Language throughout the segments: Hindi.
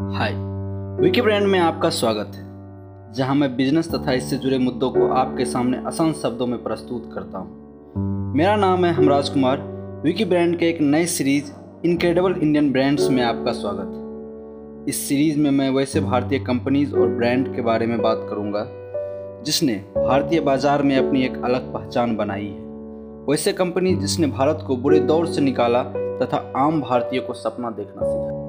हाय। विकी ब्रांड में आपका स्वागत है, जहाँ मैं बिज़नेस तथा इससे जुड़े मुद्दों को आपके सामने आसान शब्दों में प्रस्तुत करता हूँ। मेरा नाम है हमराज कुमार विकी ब्रांड के एक नए सीरीज़ इनक्रेडिबल इंडियन ब्रांड्स में आपका स्वागत है। इस सीरीज़ में मैं वैसे भारतीय कंपनीज़ और ब्रांड के बारे में बात करूँगा, जिसने भारतीय बाज़ार में अपनी एक अलग पहचान बनाई है। वैसे कंपनी जिसने भारत को बुरे दौर से निकाला तथा आम भारतीय को सपना देखना सिखाया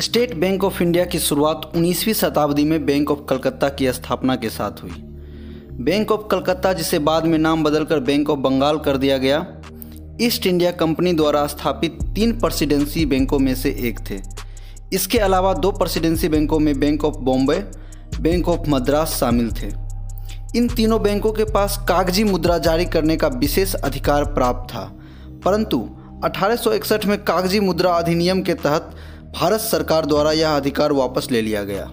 स्टेट बैंक ऑफ़ इंडिया की शुरुआत 19वीं शताब्दी में बैंक ऑफ़ कलकत्ता की स्थापना के साथ हुई। बैंक ऑफ़ कलकत्ता, जिसे बाद में नाम बदलकर बैंक ऑफ़ बंगाल कर दिया गया, ईस्ट इंडिया कंपनी द्वारा स्थापित तीन प्रेसिडेंसी बैंकों में से एक थे। इसके अलावा दो प्रेसिडेंसी बैंकों में bank of Bombay, bank of Madras शामिल थे। इन तीनों बैंकों के पास कागज़ी मुद्रा जारी करने का विशेष अधिकार प्राप्त था, परंतु 1861 में कागज़ी मुद्रा अधिनियम के तहत भारत सरकार द्वारा यह अधिकार वापस ले लिया गया।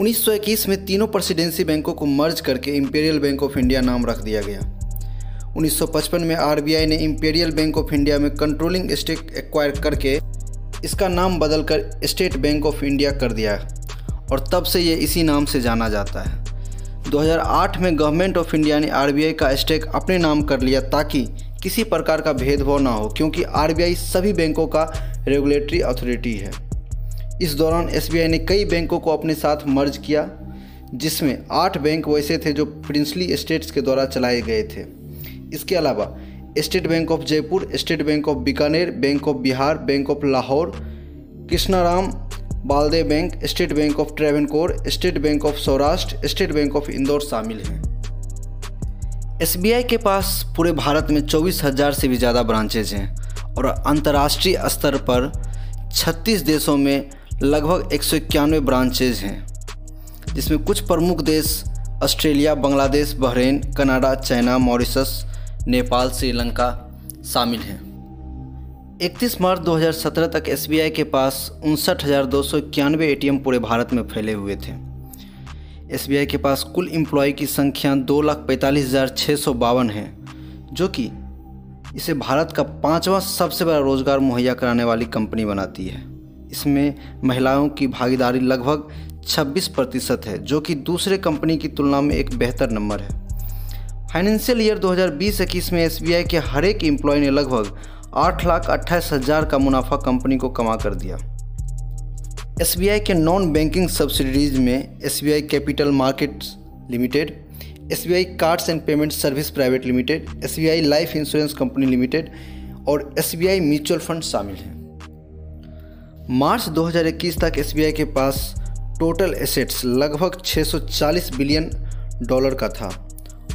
1921 में तीनों प्रेसिडेंसी बैंकों को मर्ज करके इंपीरियल बैंक ऑफ़ इंडिया नाम रख दिया गया। 1955 में आरबीआई ने इंपीरियल बैंक ऑफ़ इंडिया में कंट्रोलिंग स्टेक एक्वायर करके इसका नाम बदलकर स्टेट बैंक ऑफ़ इंडिया कर दिया और तब से ये इसी नाम से जाना जाता है। 2008 में गवर्नमेंट ऑफ़ इंडिया ने आरबीआई का स्टेक अपने नाम कर लिया ताकि किसी प्रकार का भेदभाव ना हो, क्योंकि आरबीआई सभी बैंकों का रेगुलेटरी अथॉरिटी है। इस दौरान एसबीआई ने कई बैंकों को अपने साथ मर्ज किया, जिसमें आठ बैंक वैसे थे जो प्रिंसली स्टेट्स के द्वारा चलाए गए थे। इसके अलावा state bank of Jaipur state bank of Bikaner bank of Bihar bank of Lahore Krishnaram Baldev bank, state bank of Travancore, state bank of Saurashtra, state bank of Indore शामिल हैं। एसबीआई के पास पूरे भारत में चौबीस हज़ार से भी ज़्यादा ब्रांचेज हैं और अंतर्राष्ट्रीय स्तर पर 36 देशों में लगभग एक सौ इक्यानवे ब्रांचेज हैं, जिसमें कुछ प्रमुख देश Australia, Bangladesh, Bahrain, Canada, China, Mauritius, Nepal, Sri Lanka शामिल हैं। 31 मार्च 2017 तक SBI के पास उनसठ हज़ार दो सौ इक्यानवे ए पूरे भारत में फैले हुए थे। SBI के पास कुल एम्प्लॉय की संख्या दो लाख पैंतालीस हज़ार छः सौ बावन है, जो कि इसे भारत का पांचवा सबसे बड़ा रोज़गार मुहैया कराने वाली कंपनी बनाती है। इसमें महिलाओं की भागीदारी लगभग 26 प्रतिशत है, जो कि दूसरे कंपनी की तुलना में एक बेहतर नंबर है। फाइनेंशियल ईयर 2020-21 में SBI के हर एक एम्प्लॉय ने लगभग आठ लाख अट्ठाईस हज़ार का मुनाफा कंपनी को कमा कर दिया। एसबीआई के नॉन बैंकिंग सब्सिडीज में SBI capital markets limited, SBI cards and payment service private limited, SBI life insurance company limited और एसबीआई म्यूचुअल फंड शामिल हैं। मार्च 2021 तक एसबीआई के पास टोटल एसेट्स लगभग 640 बिलियन डॉलर का था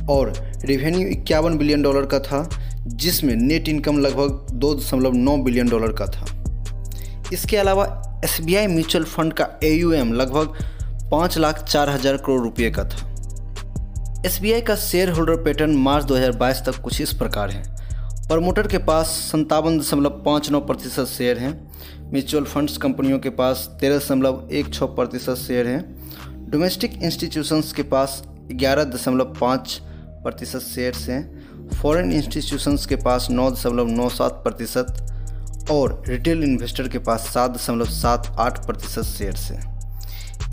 और रेवेन्यू इक्यावन बिलियन डॉलर का था। जिसमें नेट इनकम लगभग दो दशमलव नौ बिलियन डॉलर का था। इसके अलावा S B I mutual fund का ए लगभग पाँच लाख चार हज़ार करोड़ रुपये का था। एस बी आई का शेयर होल्डर पैटर्न मार्च 2022 तक कुछ इस प्रकार है। प्रमोटर के पास संतावन दशमलव पाँच नौ प्रतिशत शेयर हैं। म्यूचुअल फंड्स कंपनियों के पास तेरह दशमलव एक छः प्रतिशत शेयर हैं। डोमेस्टिक इंस्टीट्यूशंस के पास ग्यारह दशमलव पाँच प्रतिशत शेयर्स हैं। फॉरेन इंस्टीट्यूशंस के पास नौ दशमलव नौ सात प्रतिशत और रिटेल इन्वेस्टर के पास सात दशमलव सात आठ प्रतिशत शेयर्स हैं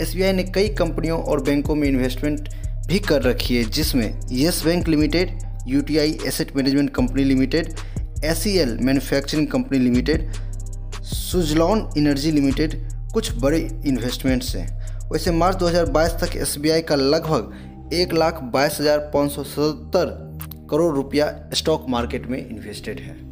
एस ने कई कंपनियों और बैंकों में इन्वेस्टमेंट भी कर रखी है, जिसमें Yes Bank Limited, UTI Asset Management Company Limited S Manufacturing Company Limited, Suzlon Energy Limited, कुछ बड़े इन्वेस्टमेंट्स हैं। वैसे मार्च 2022 तक एसबीआई का लगभग एक लाख बाईस हज़ार पाँच सौ सत्तर करोड़ रुपया स्टॉक मार्केट में इन्वेस्टेड है।